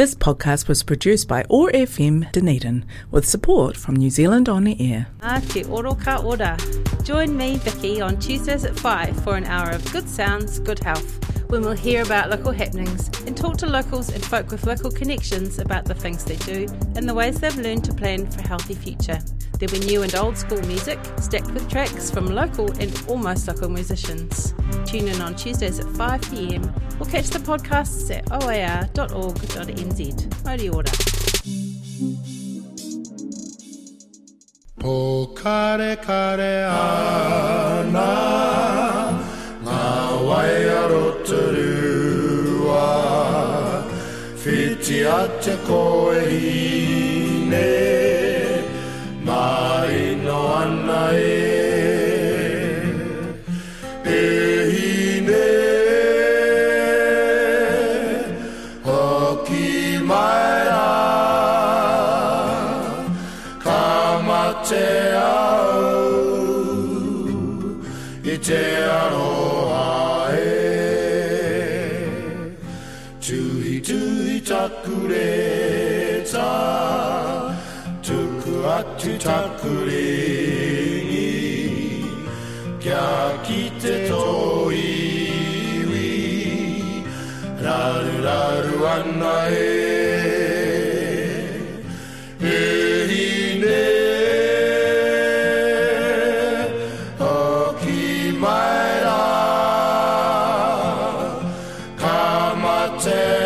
This podcast was produced by OAR FM Dunedin with support from New Zealand On Air. Te oro ka ora. Join me, Vicky, on Tuesdays at 5 for an hour of good sounds, good health, when we'll hear about local happenings and talk to locals and folk with local connections about the things they do and the ways they've learned to plan for a healthy future. There'll be new and old school music, stacked with tracks from local and almost local musicians. Tune in on Tuesdays at 5pm or catch the podcasts at oar.org.nz. Mauri ora. Po kare kare ana Ngā wai arotarua Whiti a te koe takurini Kia kite tō iwi Raru raru ana e Yeah.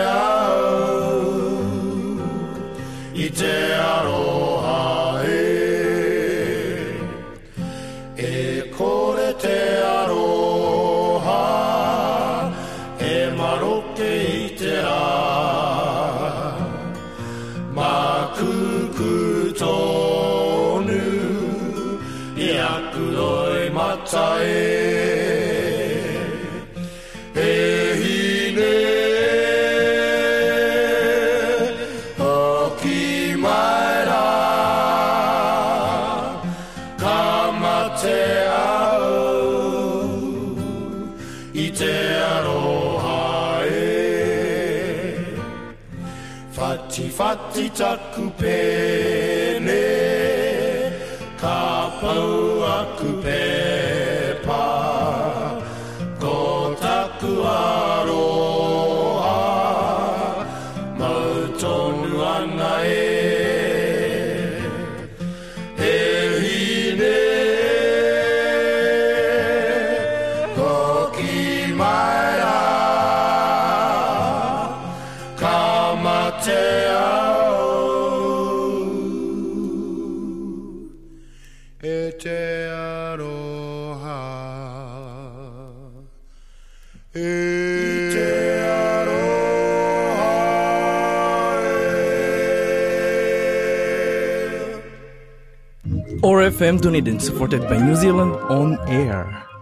Fati FM Dunedin supported by New Zealand On Air.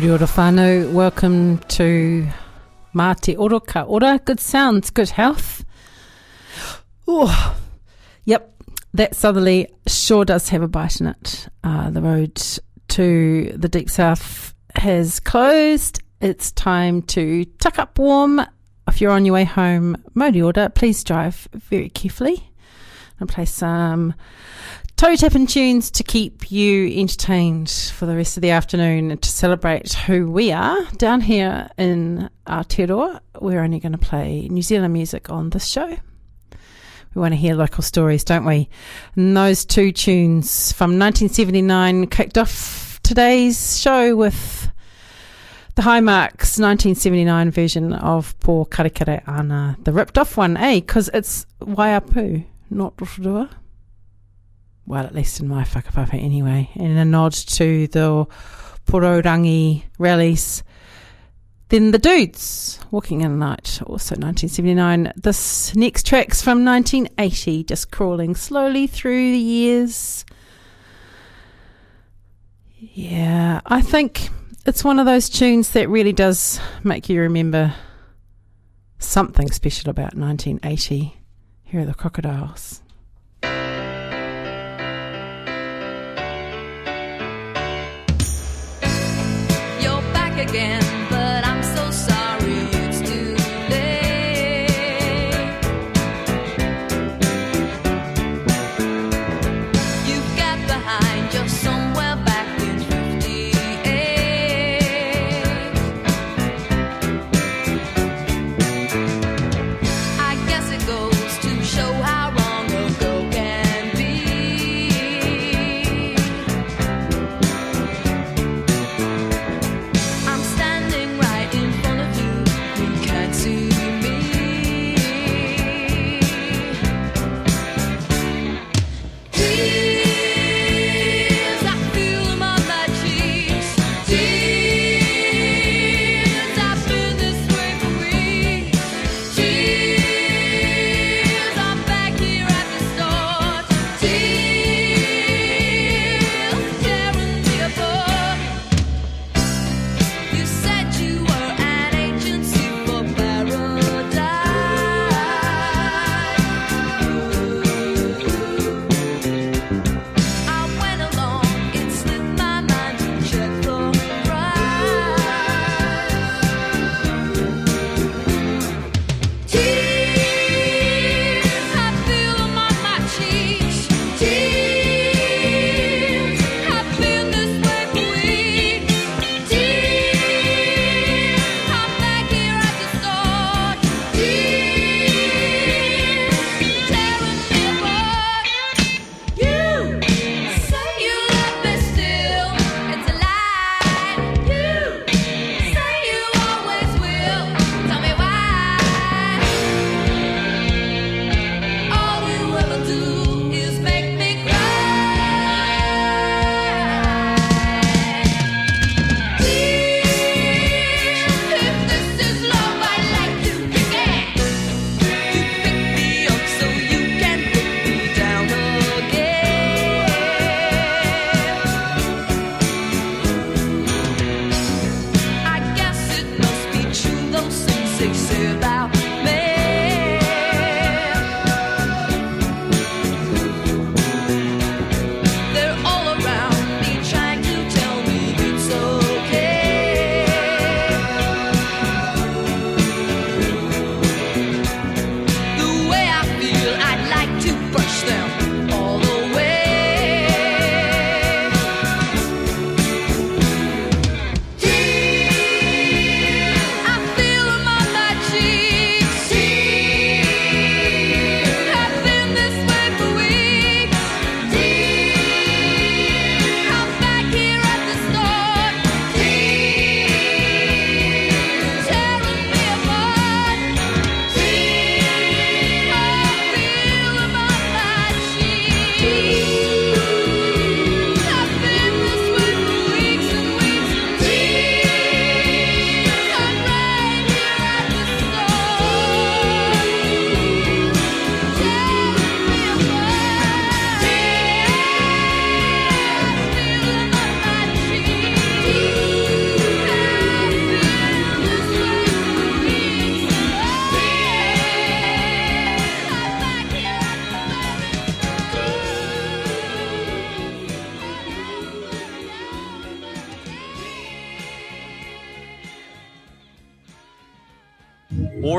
Whānau, welcome to Mā Te Oro Ka Ora. Good sounds, good health. Oh, yep, that southerly sure does have a bite in it. Uh, the road to the deep south has closed. It's time to tuck up warm. If you're on your way home, Mauri ora, please drive very carefully and play some toe tapping tunes to keep you entertained for the rest of the afternoon and to celebrate who we are down here in Aotearoa. We're only going to play New Zealand music on this show. We want to hear local stories, don't we? And those two tunes from 1979 kicked off today's show with the Hi-Marks 1979 version of Pokarekare Ana, the ripped off one, eh? Because it's Waiapu, not Rotorua well, at least in my whakapapa anyway, in a nod to the Pororangi rallies. Then the Dudes, Walking in the Night, also 1979. This next track's from 1980, just crawling slowly through the years. Yeah, I think it's one of those tunes that really does make you remember something special about 1980. Here are the Crocodiles.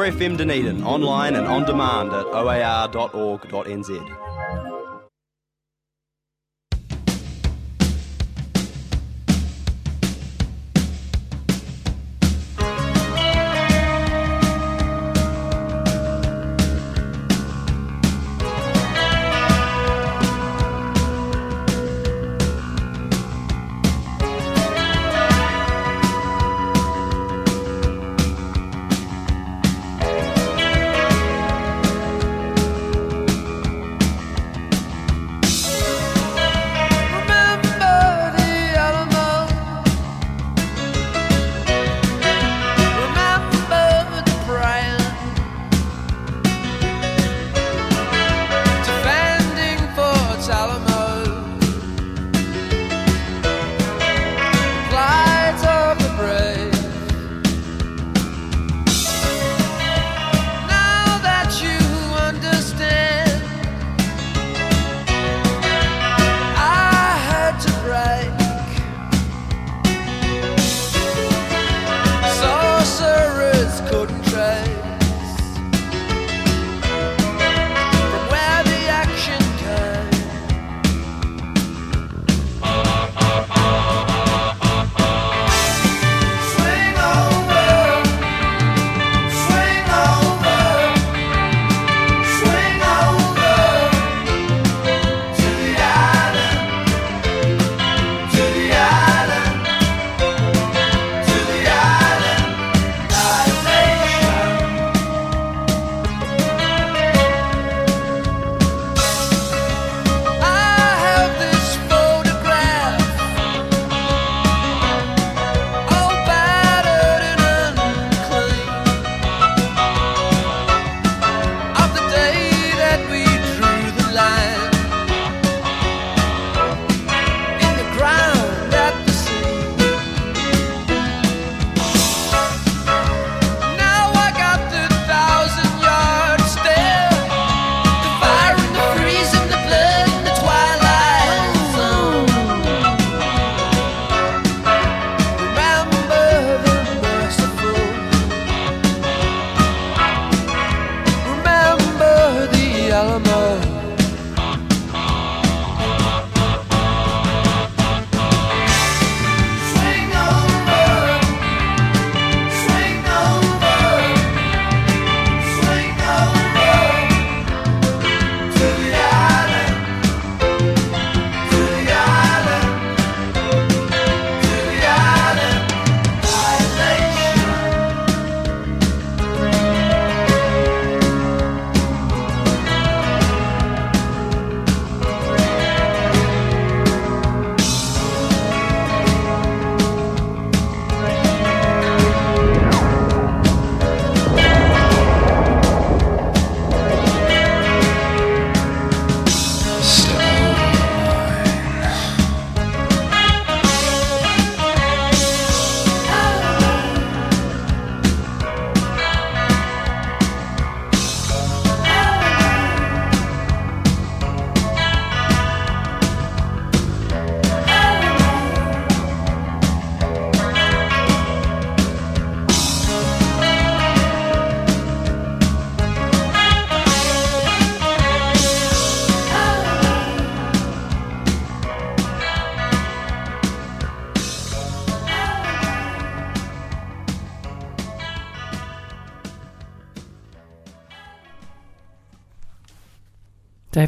FM Dunedin online and on demand at oar.org.nz.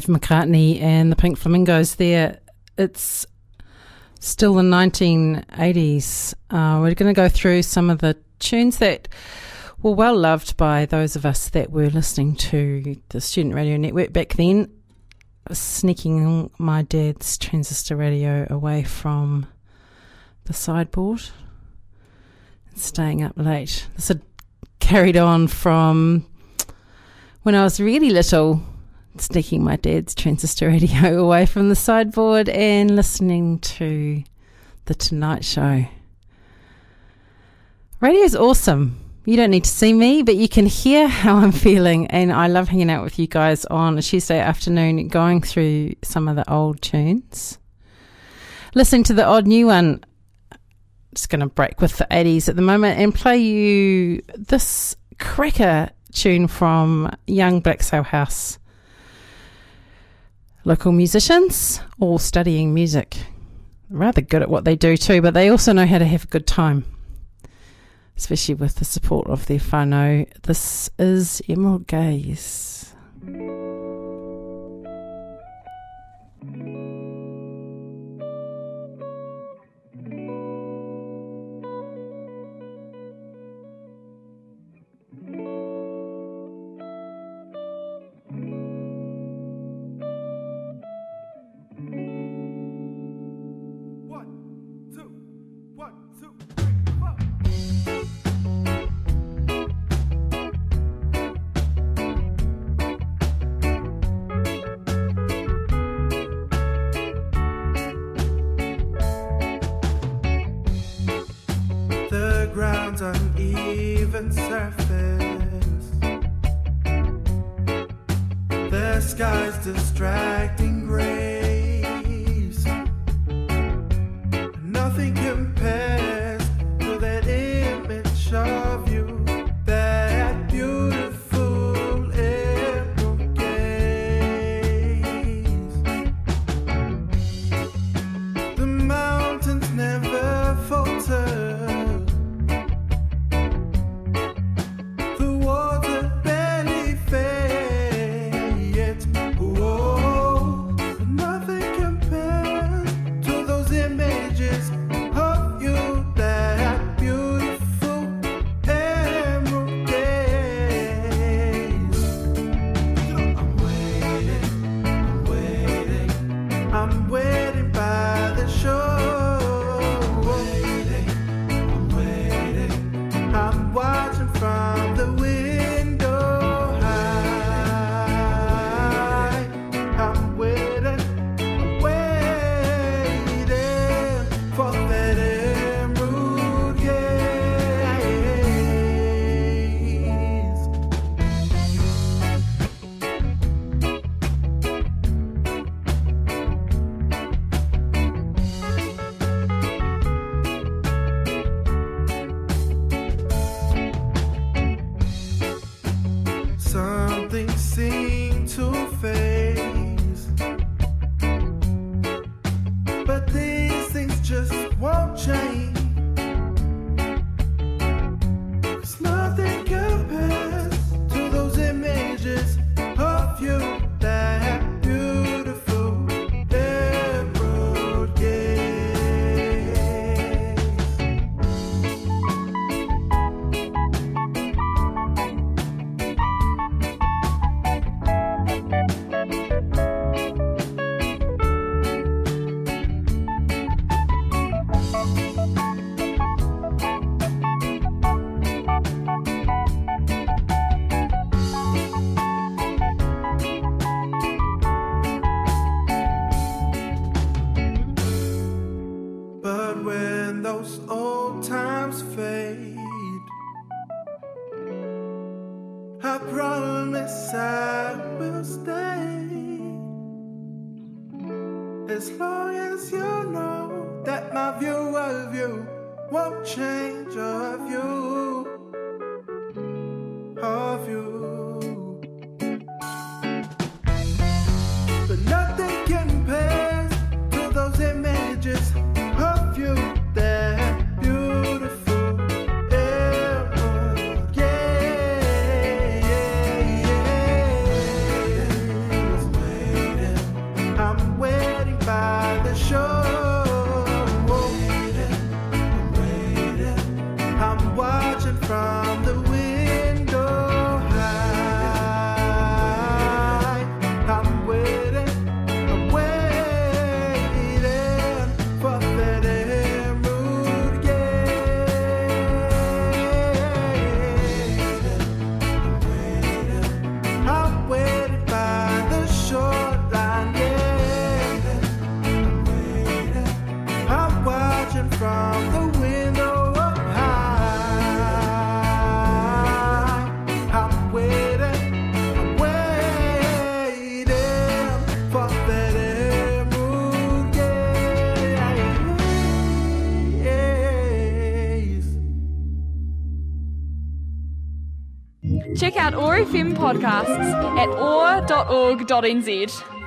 McCartney and the Pink Flamingos there. It's still the 1980s. Uh, we're going to go through some of the tunes that were well loved by those of us that were listening to the Student Radio Network back then. Sneaking my dad's transistor radio away from the sideboard and staying up late. This had carried on from when I was really little sneaking my dad's transistor radio away from the sideboard and listening to The Tonight Show. Radio's awesome. You don't need to see me, but you can hear how I'm feeling. And I love hanging out with you guys on a Tuesday afternoon, going through some of the old tunes, listening to the odd new one. Just going to break with the 80s at the moment and play you this cracker tune from Young Black House local musicians, all studying music. Rather good at what they do too, but they also know how to have a good time, especially with the support of their whānau. This is Emerald Gaze. FM podcasts at oar.org.nz.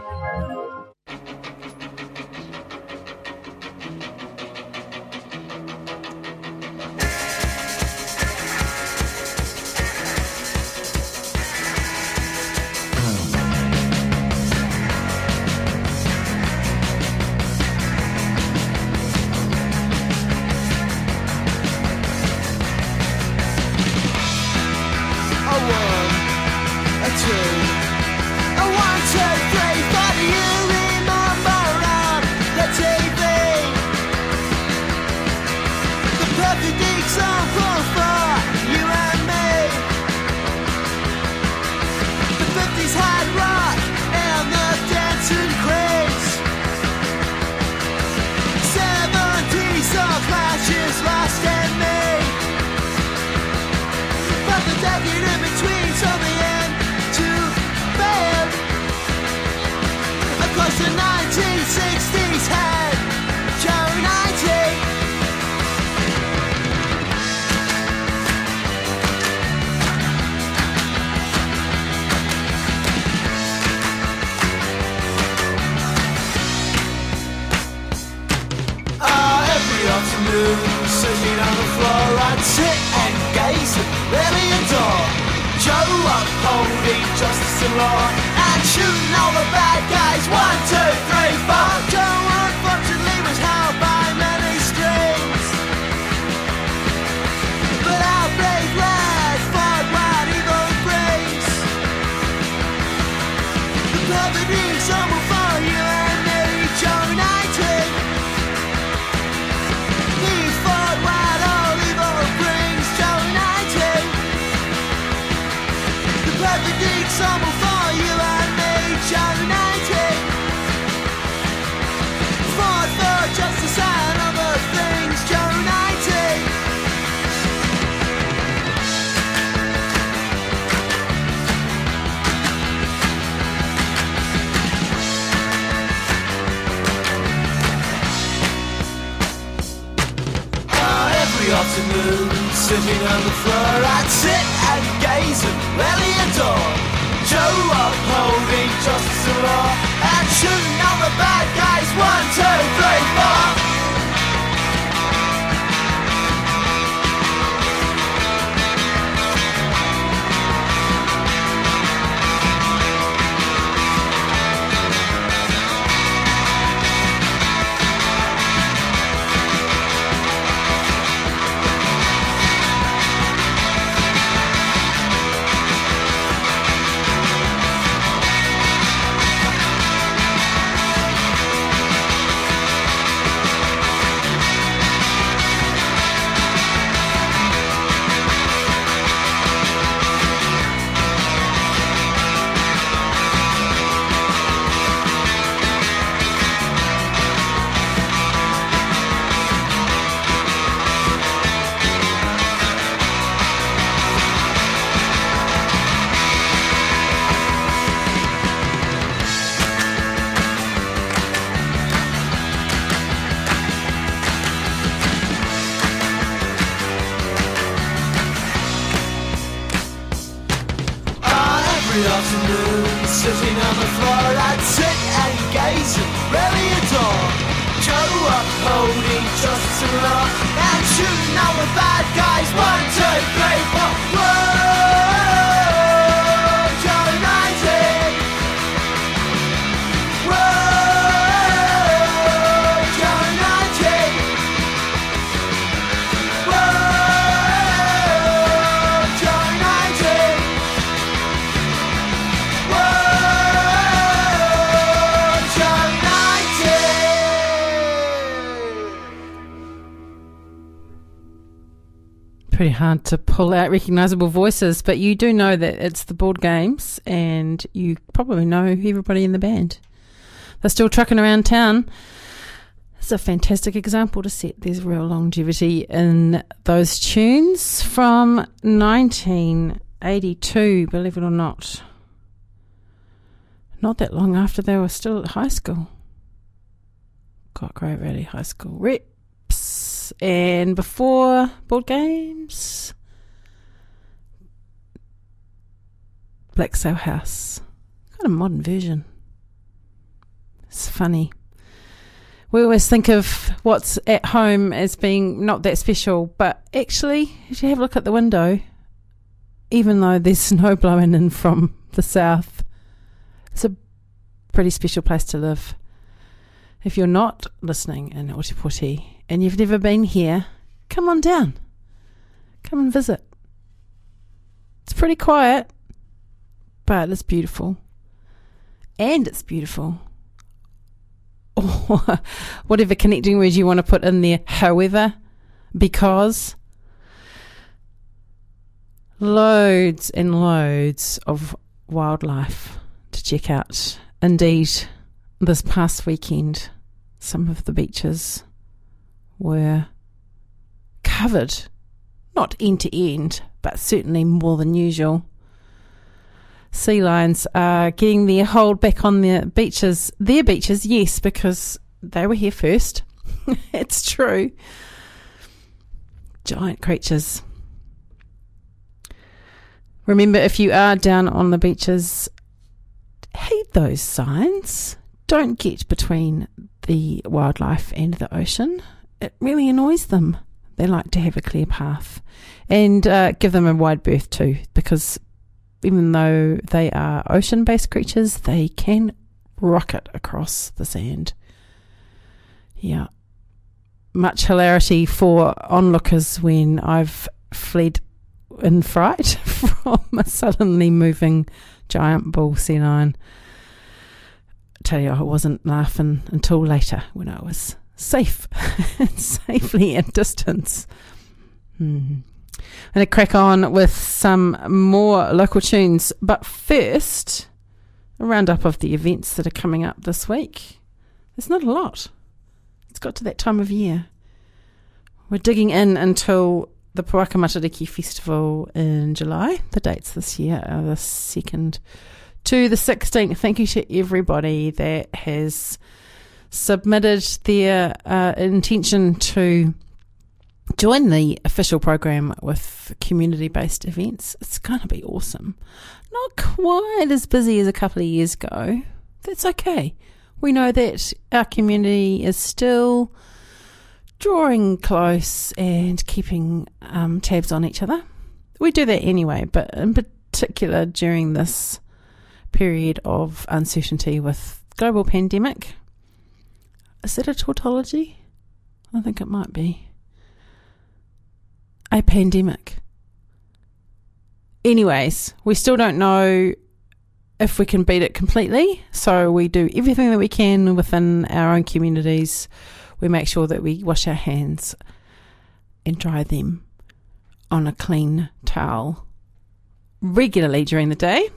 afternoon, sitting on the floor, I'd sit and gaze at and Dawn. Upholding justice and law, and shooting all the bad guys. One, two, three, four. On the floor, I'd sit and gaze and Dawn. Joe upholding justice and law, and shooting all the bad guys. One, two, three, four. Whoa, Pretty hard to pull out recognisable voices, but you do know that it's the Bored Games, and you probably know everybody in the band. They're still trucking around town. It's a fantastic example to set. There's real longevity in those tunes from 1982, believe it or not. Not that long after they were still at high school. Got Great Rally High School And before Bored Games, Black Sail House. Kind of modern version. It's funny. We always think of what's at home as being not that special, but actually, if you have a look at the window, even though there's snow blowing in from the south, it's a pretty special place to live. If you're not listening in Ōtepoti and you've never been here, come on down. Come and visit. It's pretty quiet, but it's beautiful. And it's beautiful. Or whatever connecting words you want to put in there. However, because loads and loads of wildlife to check out. Indeed, this past weekend, some of the beaches were covered, not end to end, but certainly more than usual. Sea lions are getting their hold back on their beaches. Their beaches, yes, because they were here first. it's true. Giant creatures. Remember, if you are down on the beaches, heed those signs. Don't get between the wildlife and the ocean. It really annoys them. They like to have a clear path. And uh, give them a wide berth too, because even though they are ocean based creatures, they can rocket across the sand. Yeah. Much hilarity for onlookers when I've fled in fright from a suddenly moving giant bull sea lion. Tell you, I wasn't laughing until later when I was safe, safely at distance. Hmm. I'm going to crack on with some more local tunes, but first, a roundup of the events that are coming up this week. There's not a lot. It's got to that time of year. We're digging in until the Puaka Matariki Festival in July. The dates this year are the 2nd to the 16th. Thank you to everybody that has submitted their uh, intention to join the official program with community based events. It's going to be awesome. Not quite as busy as a couple of years ago. That's okay. We know that our community is still drawing close and keeping um, tabs on each other. We do that anyway, but in particular during this period of uncertainty with global pandemic. Is that a tautology? I think it might be. A pandemic. Anyways, we still don't know if we can beat it completely, so we do everything that we can within our own communities. We make sure that we wash our hands and dry them on a clean towel regularly during the day.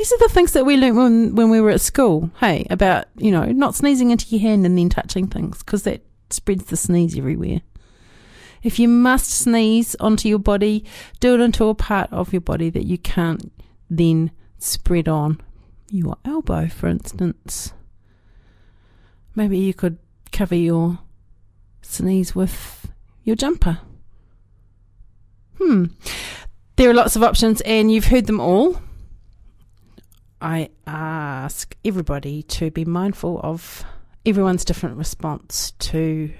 These are the things that we learned when, when we were at school, hey, about, you know, not sneezing into your hand and then touching things because that spreads the sneeze everywhere. If you must sneeze onto your body, do it into a part of your body that you can't then spread on your elbow, for instance. Maybe you could cover your sneeze with your jumper. Hmm. There are lots of options, and you've heard them all. I ask everybody to be mindful of everyone's different response to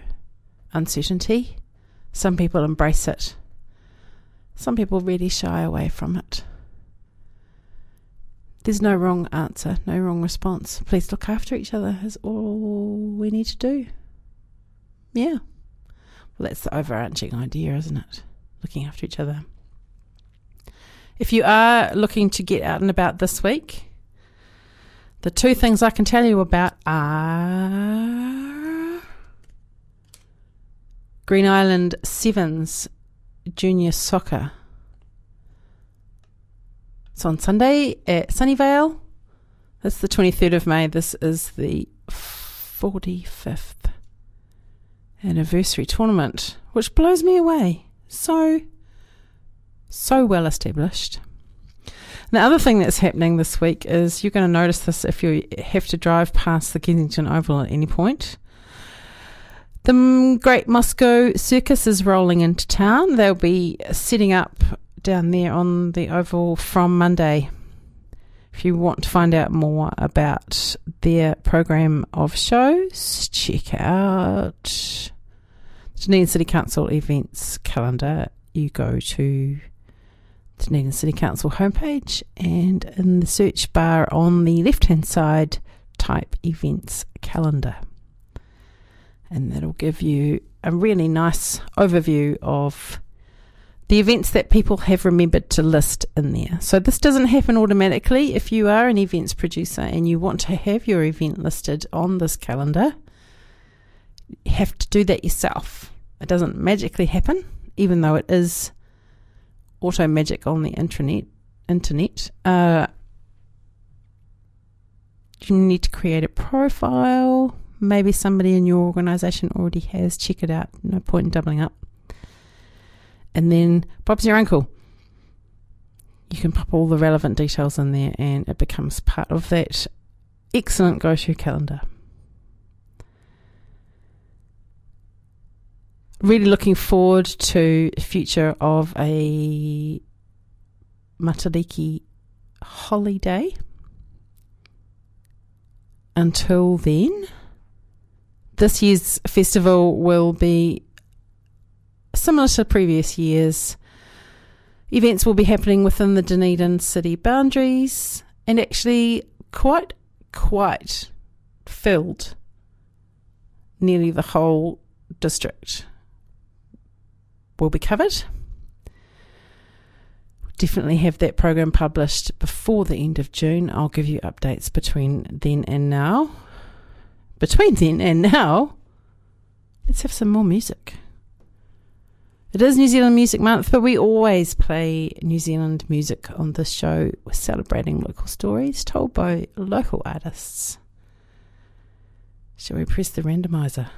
uncertainty. Some people embrace it, some people really shy away from it. There's no wrong answer, no wrong response. Please look after each other, is all we need to do. Yeah. Well, that's the overarching idea, isn't it? Looking after each other. If you are looking to get out and about this week, the two things I can tell you about are Green Island Sevens Junior Soccer. It's on Sunday at Sunnyvale. That's the 23rd of May. This is the 45th anniversary tournament, which blows me away. So, so well established. The other thing that's happening this week is you're going to notice this if you have to drive past the Kensington Oval at any point. The Great Moscow Circus is rolling into town. They'll be setting up down there on the Oval from Monday. If you want to find out more about their program of shows, check out Dunedin City Council events calendar. You go to Dunedin City Council homepage and in the search bar on the left hand side, type events calendar. And that'll give you a really nice overview of the events that people have remembered to list in there. So this doesn't happen automatically. If you are an events producer and you want to have your event listed on this calendar, you have to do that yourself. It doesn't magically happen, even though it is auto magic on the intranet internet. Uh, you need to create a profile. Maybe somebody in your organization already has. Check it out. No point in doubling up. And then Bob's your uncle. You can pop all the relevant details in there and it becomes part of that excellent go to calendar. Really looking forward to the future of a Matariki holiday. Until then, this year's festival will be similar to previous years. Events will be happening within the Dunedin city boundaries and actually quite, quite filled nearly the whole district will be covered. Definitely have that program published before the end of June. I'll give you updates between then and now. Between then and now, let's have some more music. It is New Zealand Music Month, but we always play New Zealand music on this show. We're celebrating local stories told by local artists. Shall we press the randomizer?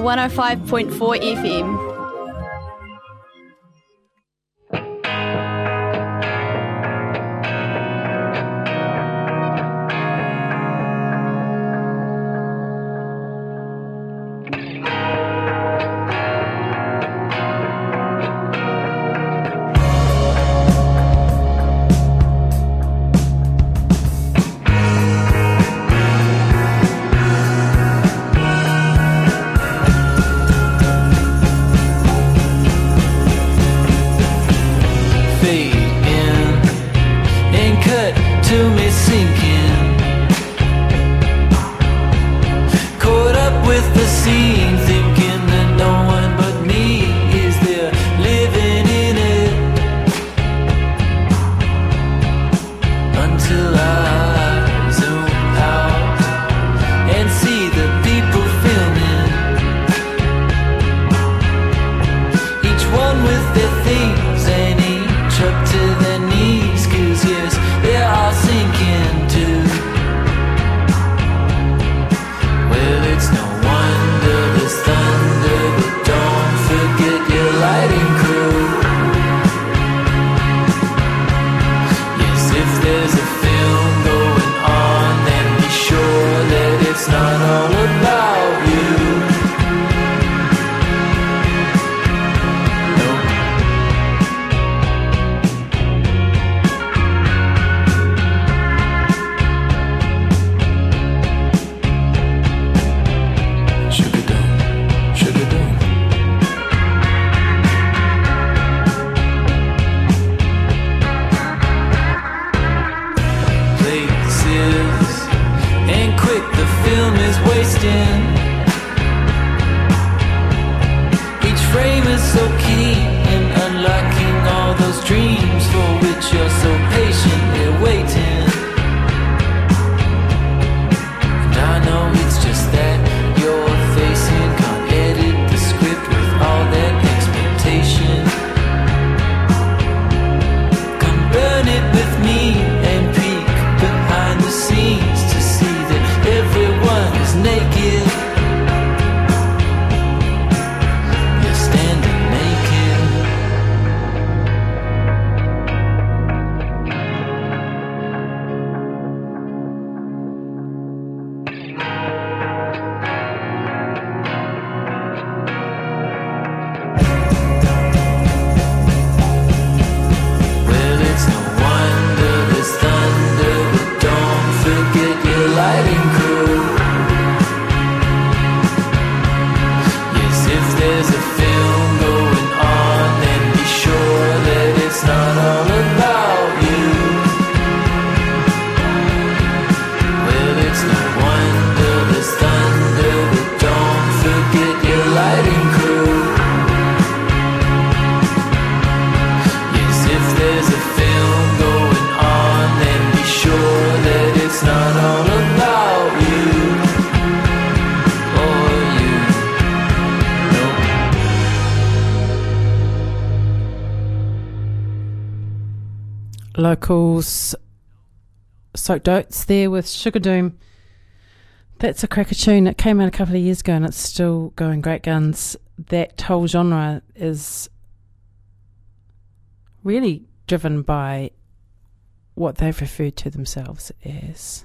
105.4 FM. Locals soaked oats there with Sugar Doom. That's a cracker tune. It came out a couple of years ago and it's still going great guns. That whole genre is really driven by what they've referred to themselves as.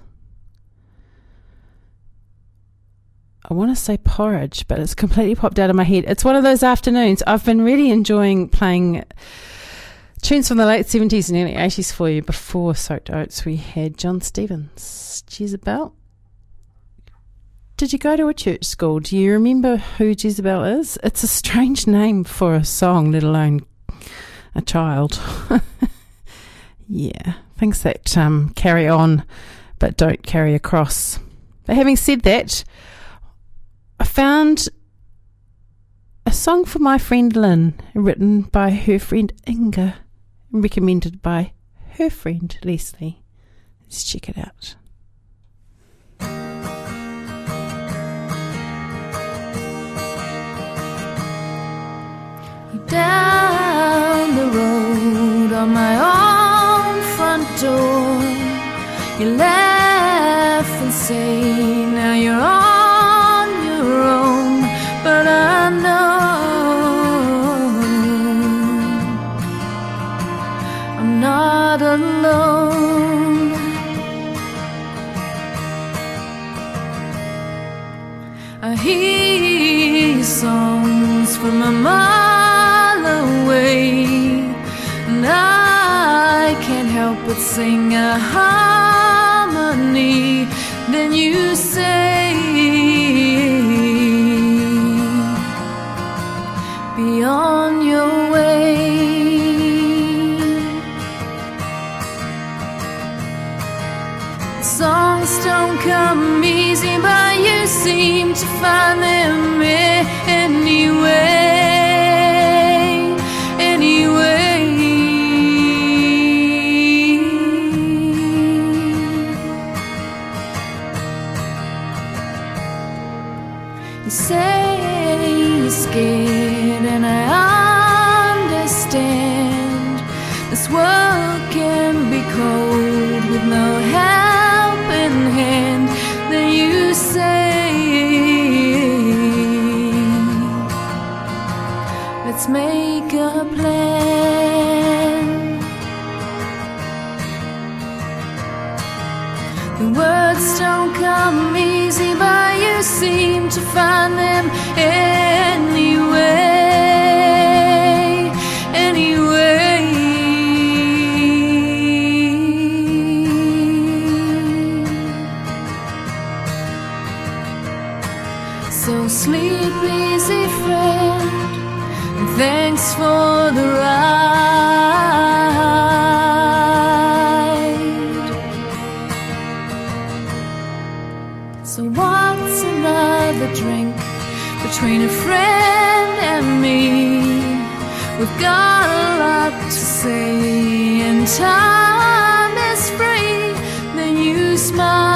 I want to say porridge, but it's completely popped out of my head. It's one of those afternoons. I've been really enjoying playing tunes from the late 70s and early 80s for you. Before Soaked Oats, we had Jon Stevens. Jezebel. Did you go to a church school? Do you remember who Jezebel is? It's a strange name for a song, let alone a child. yeah, things that um, carry on but don't carry across. But having said that, I found a song for my friend Lynn, written by her friend Inga, recommended by her friend Leslie. Let's check it out. down the road on my own front door. You laugh and say, Now you're on alone. I hear songs from a mile away, and I can't help but sing a harmony. Then you say, easy, but you seem to find them anyway. To find them So what's another drink between a friend and me? We've got a lot to say, and time is free. Then you smile.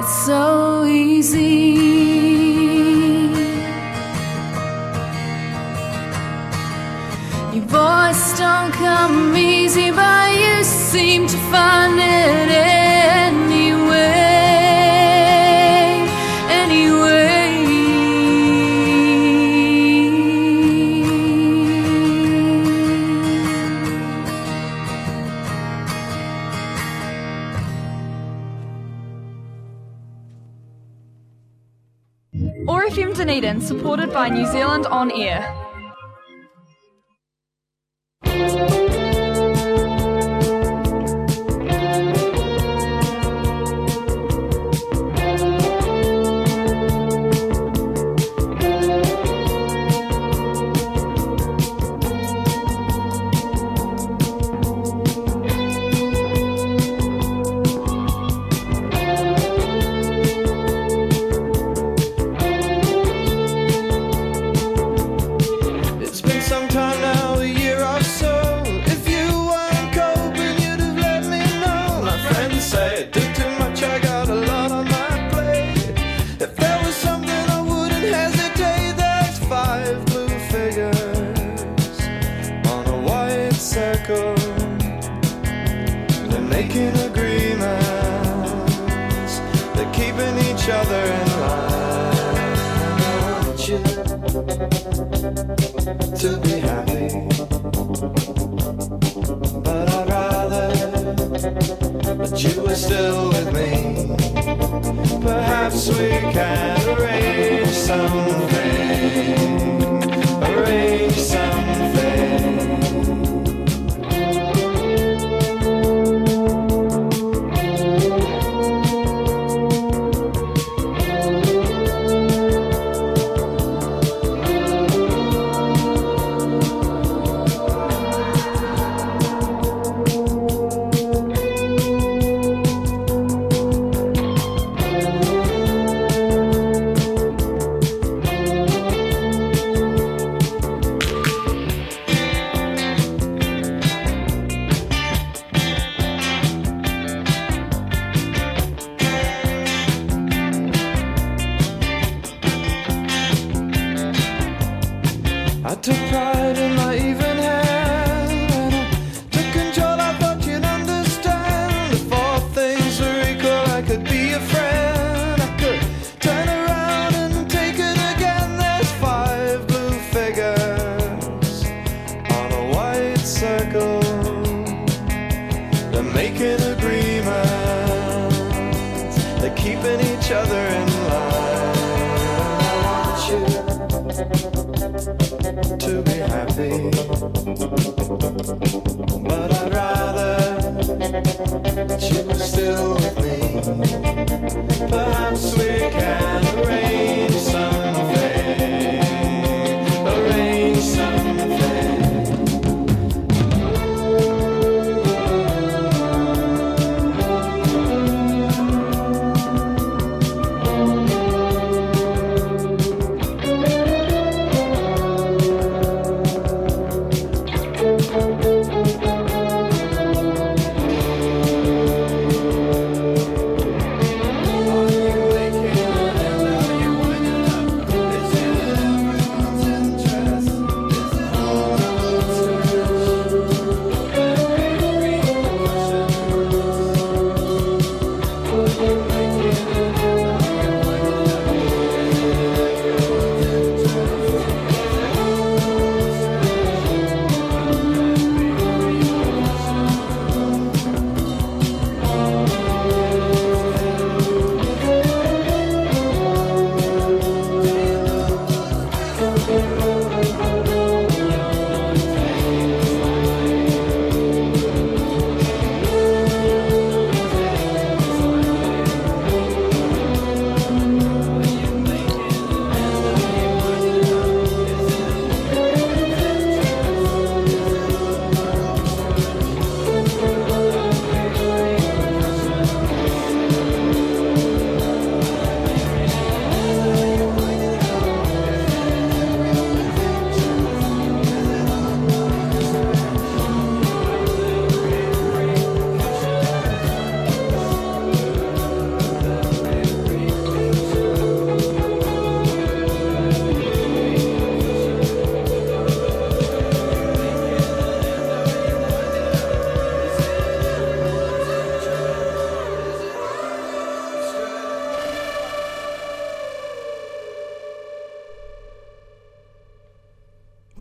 It's so easy. Your voice don't come easy, but you seem to find. OAR FM Dunedin, supported by New Zealand On Air. White. They're making agreements, they're keeping each other in line. I want you to be happy. But I'd rather that you were still with me. Perhaps we can arrange something. Arrange something. Happy. But I'd rather that you were still with me. Perhaps we can arrange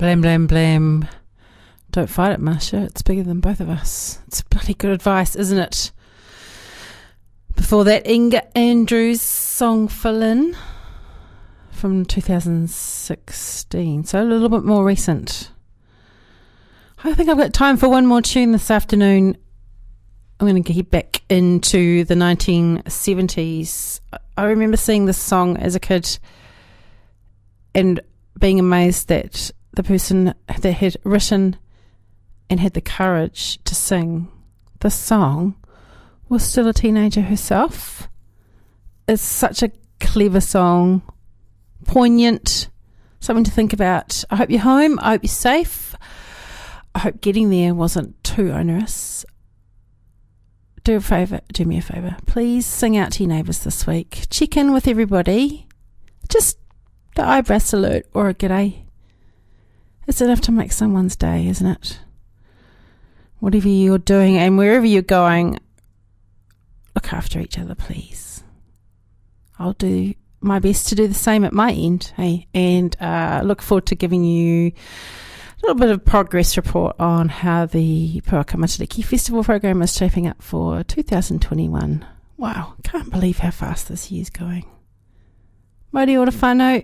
Blam, Blam, Blam. Don't fight it, Marsha. It's bigger than both of us. It's bloody good advice, isn't it? Before that, Inga Andrews' song In from 2016. So a little bit more recent. I think I've got time for one more tune this afternoon. I'm going to get back into the 1970s. I remember seeing this song as a kid and being amazed that the person that had written and had the courage to sing this song was still a teenager herself. It's such a clever song, poignant, something to think about. I hope you're home. I hope you're safe. I hope getting there wasn't too onerous. Do a favour, do me a favour. Please sing out to your neighbours this week. Check in with everybody. Just the eyebrow salute or a g'day. It's enough to make someone's day, isn't it? Whatever you're doing and wherever you're going, look after each other, please. I'll do my best to do the same at my end, hey, and uh, look forward to giving you a little bit of progress report on how the Puaka Matariki Festival program is shaping up for 2021. Wow, can't believe how fast this year's going. Mauri ora whānau.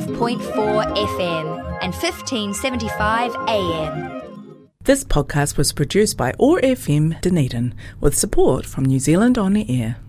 105.4 FM and 1575 AM. This podcast was produced by OAR FM Dunedin with support from New Zealand On Air.